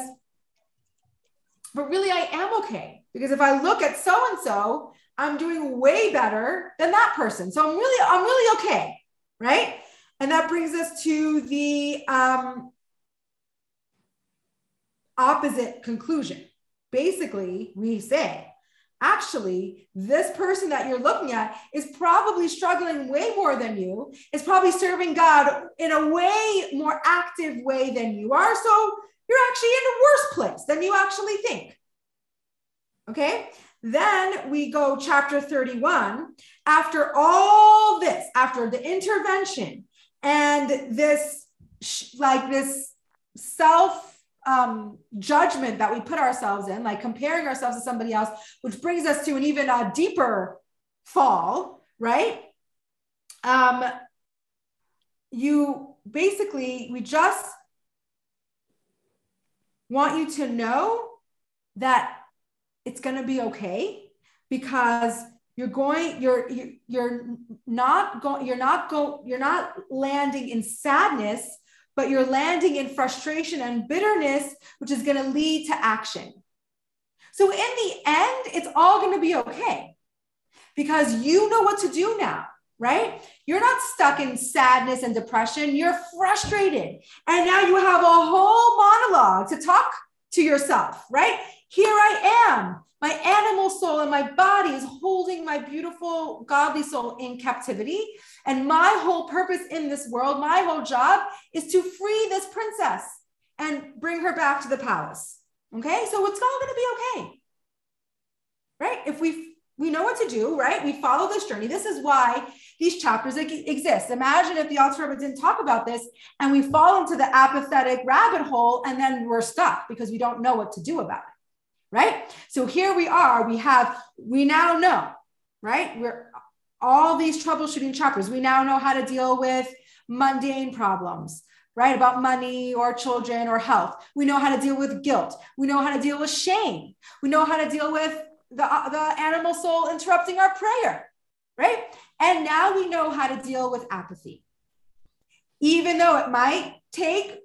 but really i am okay because if i look at so and so i'm doing way better than that person. So i'm really i'm really okay right? And that brings us to the um, opposite conclusion. Basically, we say, actually, this person that you're looking at is probably struggling way more than you, is probably serving God in a way more active way than you are. So you're actually in a worse place than you actually think. Okay. Then we go chapter 31. After all this, after the intervention and this, like this self um, judgment that we put ourselves in, like comparing ourselves to somebody else, which brings us to an even uh, deeper fall, right? Um, you basically, we just want you to know that it's going to be okay because you're going you're you're not going you're not go you're not landing in sadness but you're landing in frustration and bitterness which is going to lead to action. So in the end it's all going to be okay because you know what to do now right? You're not stuck in sadness and depression. You're frustrated. And now you have a whole monologue to talk to yourself right here I am. My animal soul and my body is holding my beautiful godly soul in captivity. And my whole purpose in this world, my whole job is to free this princess and bring her back to the palace. Okay. So it's all going to be okay. Right. If we we know what to do, right? We follow this journey. This is why these chapters exist. Imagine if the Alter didn't talk about this and we fall into the apathetic rabbit hole and then we're stuck because we don't know what to do about it right? So here we are, we have, we now know, right? We're all these troubleshooting chapters. We now know how to deal with mundane problems, right? About money or children or health. We know how to deal with guilt. We know how to deal with shame. We know how to deal with the, uh, the animal soul interrupting our prayer, right? And now we know how to deal with apathy. Even though it might take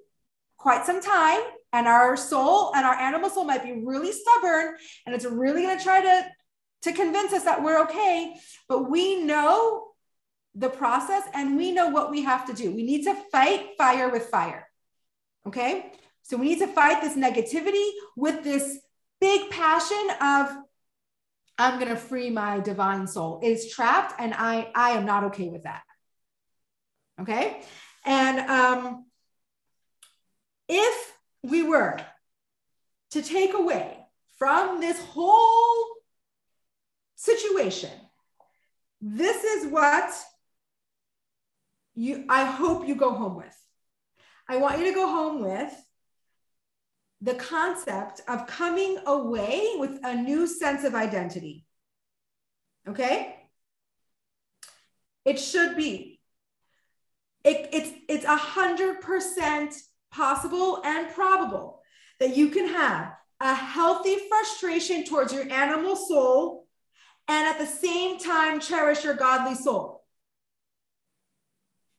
quite some time and our soul and our animal soul might be really stubborn and it's really going to try to to convince us that we're okay but we know the process and we know what we have to do. We need to fight fire with fire okay? So we need to fight this negativity with this big passion of i'm going to free my divine soul. It's trapped and i i am not okay with that okay? And um if we were to take away from this whole situation, this is what you I hope you go home with. I want you to go home with the concept of coming away with a new sense of identity. Okay? It should be. It, it's it's a hundred percent possible and probable that you can have a healthy frustration towards your animal soul and at the same time cherish your godly soul.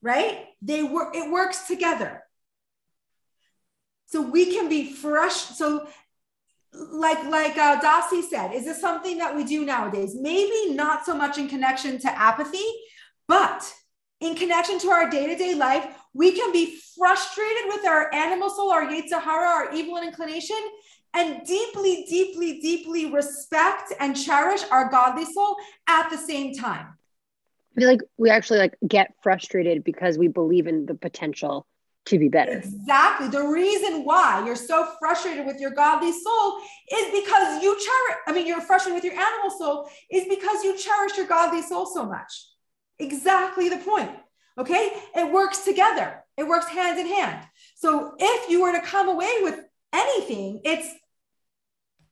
Right? They work, it works together. So we can be fresh. So like like uh, said, is this something that we do nowadays? Maybe not so much in connection to apathy, but in connection to our day-to-day life, we can be frustrated with our animal soul, our Yetzer Hara, our evil inclination, and deeply, deeply, deeply respect and cherish our godly soul at the same time. I feel like we actually like get frustrated because we believe in the potential to be better. Exactly. The reason why you're so frustrated with your godly soul is because you cherish, I mean, you're frustrated with your animal soul is because you cherish your godly soul so much. Exactly the point. Okay. It works together, it works hand in hand. So if you were to come away with anything, it's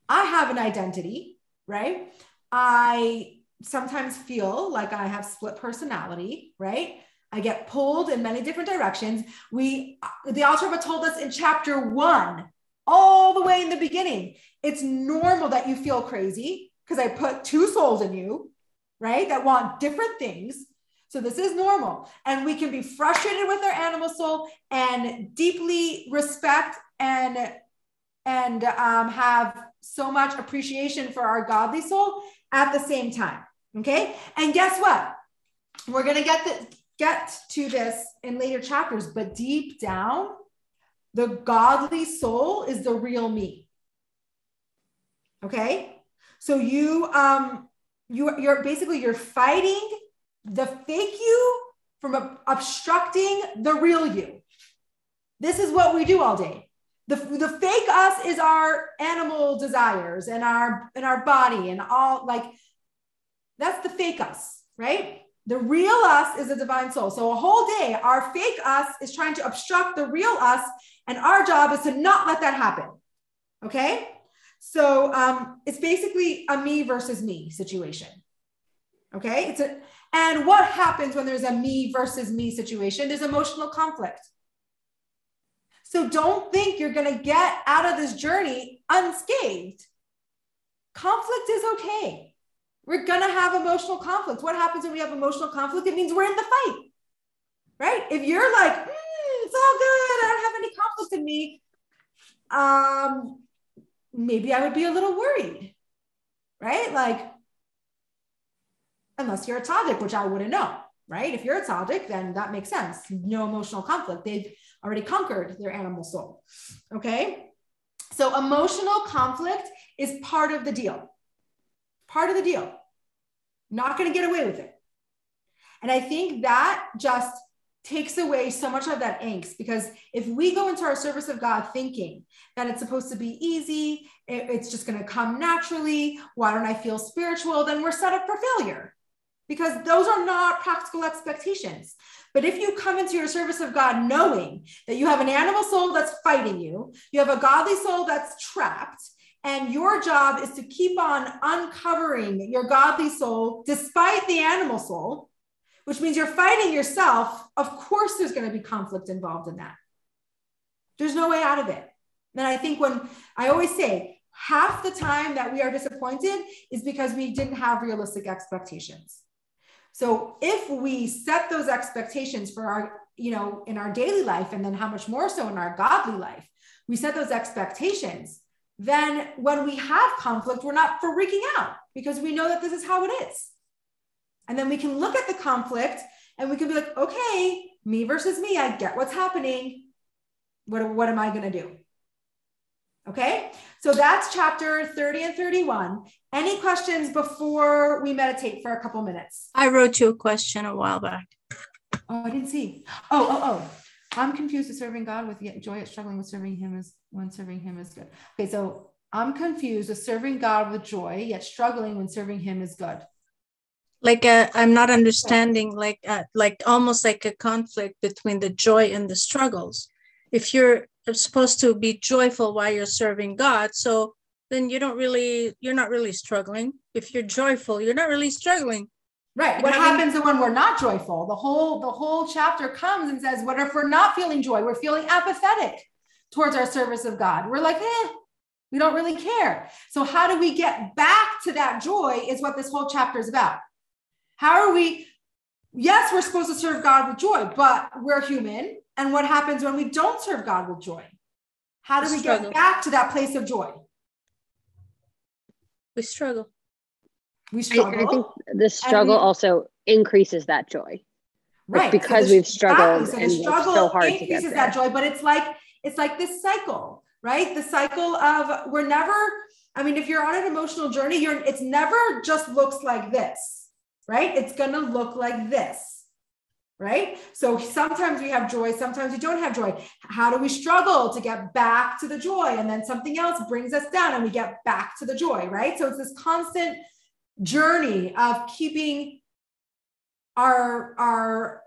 I have an identity, right? I sometimes feel like I have split personality, right? I get pulled in many different directions. We, the Alter told us in chapter one, all the way in the beginning, it's normal that you feel crazy because I put two souls in you, right? That want different things. So this is normal. And we can be frustrated with our animal soul and deeply respect and and um, have so much appreciation for our godly soul at the same time. Okay. And guess what? We're gonna get the, get to this in later chapters, but deep down, the godly soul is the real me. Okay. So you um you you're basically you're fighting the fake you from obstructing the real you. This is what we do all day. The, the fake us is our animal desires and our and our body and all like that's the fake us, right? The real us is a divine soul. So a whole day, our fake us is trying to obstruct the real us, and our job is to not let that happen. Okay. So um, it's basically a me versus me situation. Okay. It's a, and what happens when there's a me versus me situation? There's emotional conflict. So don't think you're going to get out of this journey unscathed. Conflict is okay. We're going to have emotional conflict. What happens when we have emotional conflict? It means we're in the fight, right? If you're like, mm, it's all good, I don't have any conflict in me, um, maybe I would be a little worried, right? Like, unless you're a tzaddik, which I wouldn't know, right? If you're a tzaddik, then that makes sense. No emotional conflict. They've already conquered their animal soul. Okay. So emotional conflict is part of the deal. Part of the deal. Not going to get away with it. And I think that just takes away so much of that angst because if we go into our service of God thinking that it's supposed to be easy, it's just going to come naturally, why don't I feel spiritual? Then we're set up for failure because those are not practical expectations. But if you come into your service of God knowing that you have an animal soul that's fighting you, you have a godly soul that's trapped, and your job is to keep on uncovering your godly soul despite the animal soul, which means you're fighting yourself, of course, there's going to be conflict involved in that. There's no way out of it. And I think when I always say half the time that we are disappointed is because we didn't have realistic expectations. So if we set those expectations for our, you know, in our daily life, and then how much more so in our godly life, we set those expectations, then when we have conflict, we're not freaking out because we know that this is how it is. And then we can look at the conflict and we can be like, okay, me versus me, I get what's happening. What, what am I going to do? Okay, so that's chapter 30 and 31. Any questions before we meditate for a couple minutes? I wrote you a question a while back. Oh, I didn't see. Oh, oh, oh. I'm confused with serving God with joy at struggling with serving Him is when serving Him is good. Okay, so I'm confused with serving God with joy, yet struggling when serving Him is good. Like uh, I'm not understanding, like uh, like almost like a conflict between the joy and the struggles. If you're supposed to be joyful while you're serving God. So then you don't really, you're not really struggling. If you're joyful, you're not really struggling. Right. What happens when we're not joyful? The whole the whole chapter comes and says, what if we're not feeling joy? We're feeling apathetic towards our service of God. We're like, eh, we don't really care. So how do we get back to that joy is what this whole chapter is about. How are we? Yes, we're supposed to serve God with joy, but we're human and what happens when we don't serve God with joy? How do we, we get back to that place of joy? We struggle. We struggle. I, I think the struggle we, also increases that joy. Right. because so we've struggled exactly. so and struggle so hard increases to get that joy, but it's like it's like this cycle, right? The cycle of we're never, I mean, if you're on an emotional journey, you're it's never just looks like this, right? It's gonna look like this right? So sometimes we have joy, sometimes we don't have joy. How do we struggle to get back to the joy? And then something else brings us down and we get back to the joy, right? So it's this constant journey of keeping our, our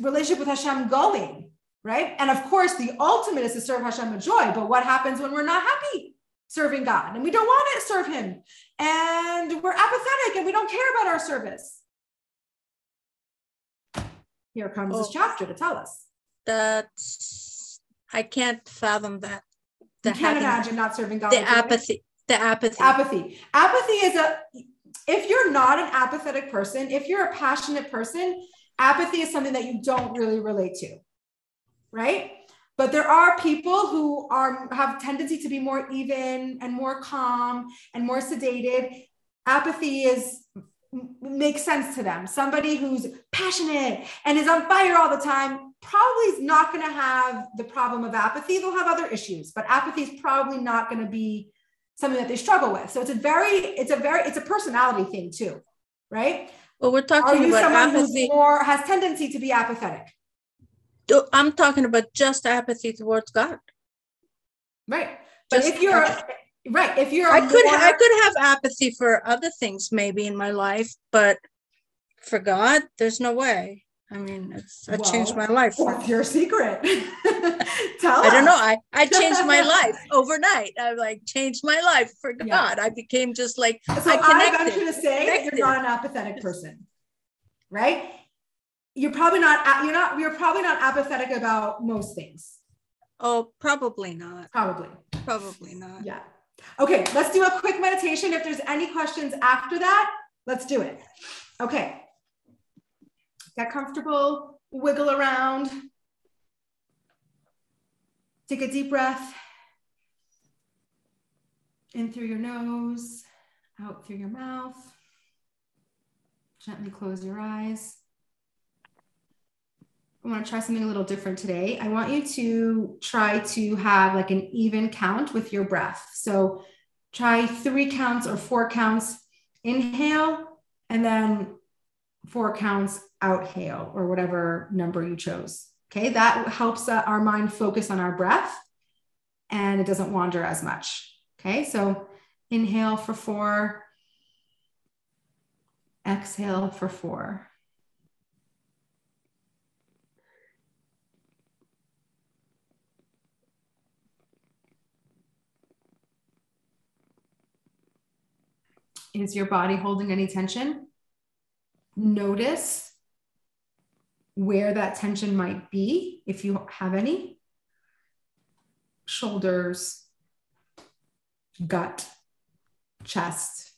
relationship with Hashem going, right? And of course, the ultimate is to serve Hashem with joy. But what happens when we're not happy serving God and we don't want to serve Him and we're apathetic and we don't care about our service? Here comes oh, this chapter to tell us. That I can't fathom that. The you can't imagine not serving God. The apathy. The apathy. Apathy. Apathy is a if you're not an apathetic person, if you're a passionate person, apathy is something that you don't really relate to. Right? But there are people who are have tendency to be more even and more calm and more sedated. Apathy is makes sense to them. Somebody who's passionate and is on fire all the time probably is not going to have the problem of apathy. They'll have other issues, but apathy is probably not going to be something that they struggle with. So it's a very, it's a very, it's a personality thing too, right? Well, we're talking about someone apathy. who's more has tendency to be apathetic. I'm talking about just apathy towards God. Right. But Just if you're right, if you're I could more... I could have apathy for other things maybe in my life, but for God, there's no way. I mean, it's I well, changed my life. What's your secret? Tell I us. don't know. I, I changed my life overnight. I like changed my life for God. Yeah. I became just like so I connected. I'm going to say connected. you're not an apathetic person, right? You're probably not. You're not. You're probably not apathetic about most things. Oh, probably not. Probably. Probably not. Yeah. Okay, let's do a quick meditation. If there's any questions after that, let's do it. Okay. Get comfortable, wiggle around. Take a deep breath in through your nose, out through your mouth. Gently close your eyes. I want to try something a little different today. I want you to try to have like an even count with your breath. So try three counts or four counts inhale and then four counts outhale or whatever number you chose. Okay, that helps uh, our mind focus on our breath and it doesn't wander as much. Okay, so inhale for four, exhale for four. Is your body holding any tension? Notice where that tension might be, if you have any. Shoulders, gut, chest,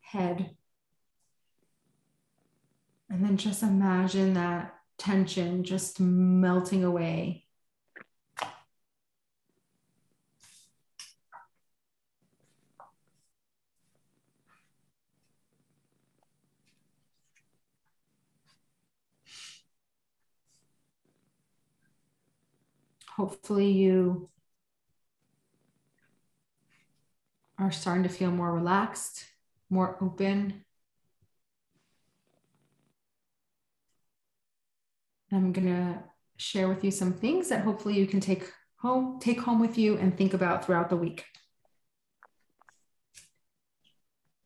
head. And then just imagine that tension just melting away hopefully you are starting to feel more relaxed, more open. I'm going to share with you some things that hopefully you can take home, take home with you and think about throughout the week.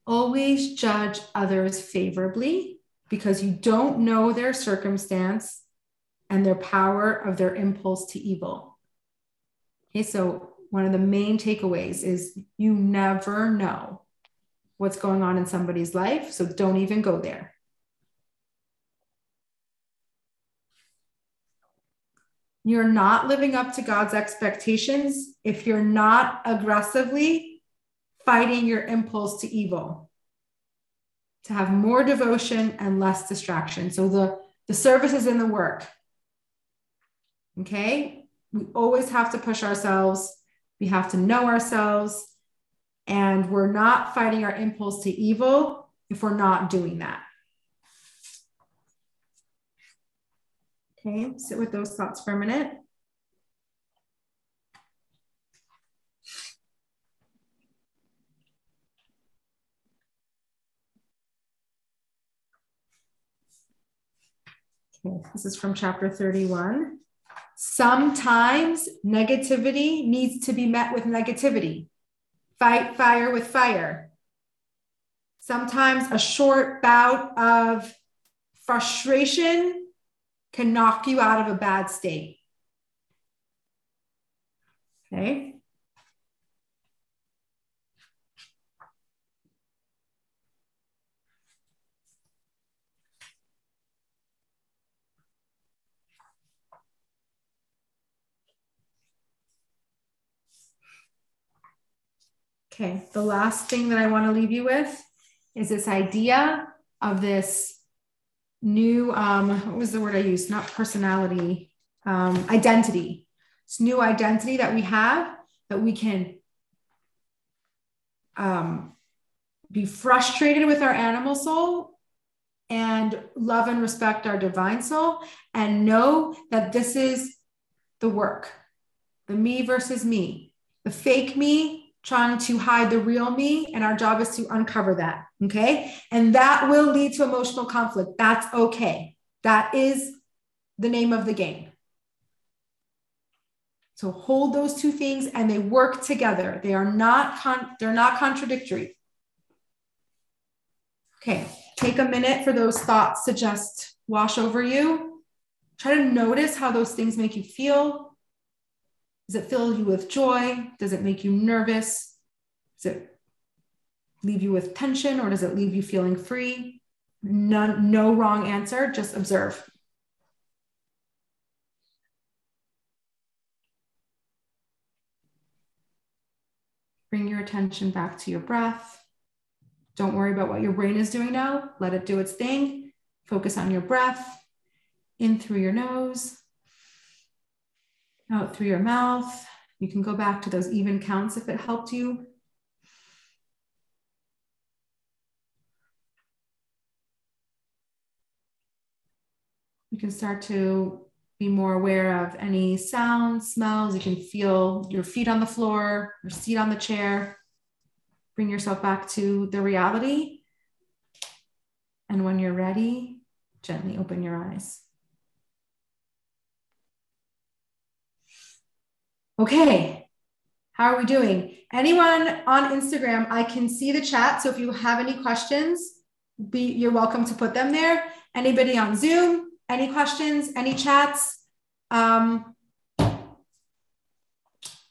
Always judge others favorably because you don't know their circumstance and their power of their impulse to evil. Okay, so one of the main takeaways is you never know what's going on in somebody's life, so don't even go there. You're not living up to God's expectations if you're not aggressively fighting your impulse to evil, to have more devotion and less distraction. So the, the service is in the work. Okay. We always have to push ourselves. We have to know ourselves. And we're not fighting our impulse to evil if we're not doing that. Okay. Sit with those thoughts for a minute. Okay, this is from chapter 31. Sometimes negativity needs to be met with negativity. Fight fire with fire. Sometimes a short bout of frustration can knock you out of a bad state. Okay. Okay, the last thing that I want to leave you with is this idea of this new, um, what was the word I used? Not personality, um, identity. This new identity that we have that we can um, be frustrated with our animal soul and love and respect our divine soul and know that this is the work the me versus me, the fake me trying to hide the real me. And our job is to uncover that. Okay. And that will lead to emotional conflict. That's okay. That is the name of the game. So hold those two things and they work together. They are not con- they're not contradictory. Okay, take a minute for those thoughts to just wash over you. Try to notice how those things make you feel. Does it fill you with joy? Does it make you nervous? Does it leave you with tension or does it leave you feeling free? None, no wrong answer, just observe. Bring your attention back to your breath. Don't worry about what your brain is doing now. Let it do its thing. Focus on your breath in through your nose, out through your mouth. You can go back to those even counts if it helped you. You can start to be more aware of any sounds, smells. You can feel your feet on the floor, your seat on the chair. Bring yourself back to the reality. And when you're ready, gently open your eyes. Okay, how are we doing? Anyone on Instagram, I can see the chat. So if you have any questions, be you're welcome to put them there. Anybody on Zoom, any questions? Any chats? Um, I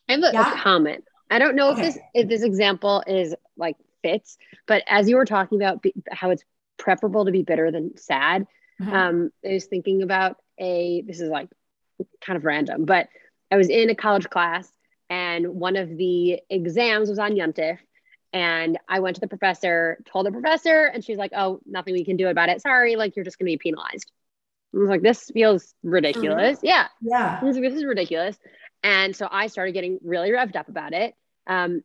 have a, yeah? a comment. I don't know okay. if this if this example is like fits, but as you were talking about be, how it's preferable to be bitter than sad, mm-hmm. um, I was thinking about a. This is like kind of random, but I was in a college class and one of the exams was on Yontif. And I went to the professor, told the professor, and she's like, "Oh, nothing we can do about it. Sorry, like you're just going to be penalized." I was like, this feels ridiculous. Mm-hmm. Yeah. Yeah. Like, this is ridiculous. And so I started getting really revved up about it. Um,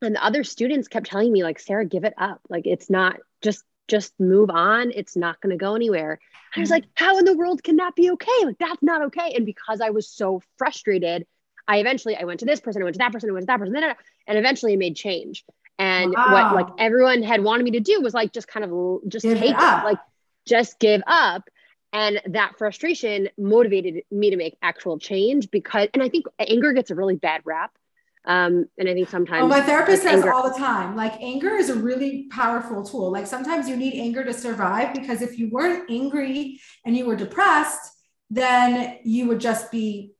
and the other students kept telling me, like, Sarah, give it up. Like, it's not just, just move on. It's not going to go anywhere. I was like, how in the world can that be okay? Like, that's not okay. And because I was so frustrated, I eventually, I went to this person, I went to that person, I went to that person, and eventually it made change. And wow. what like everyone had wanted me to do was like, just kind of just give take it, it like, just give up and that frustration motivated me to make actual change because and i think anger gets a really bad rap um, and i think sometimes oh, my therapist says anger- all the time like anger is a really powerful tool like sometimes you need anger to survive because if you weren't angry and you were depressed then you would just be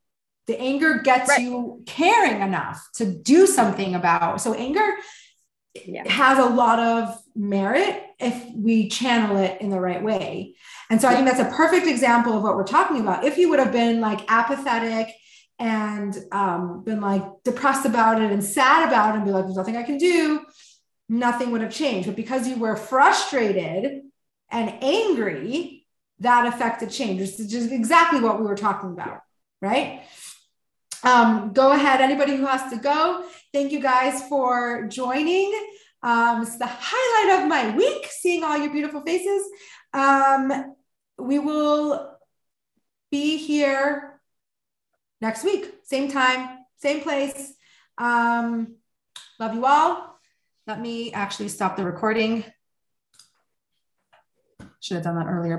the anger gets right. you caring enough to do something about so anger yeah. has a lot of merit if we channel it in the right way. And so I think that's a perfect example of what we're talking about. If you would have been like apathetic and um, been like depressed about it and sad about it and be like, there's nothing I can do, nothing would have changed. But because you were frustrated and angry, that affected change. This is just exactly what we were talking about, right? Um, go ahead, anybody who has to go. Thank you guys for joining. Um, it's the highlight of my week, seeing all your beautiful faces. Um, we will be here next week, same time, same place. Um, love you all. Let me actually stop the recording. Should have done that earlier.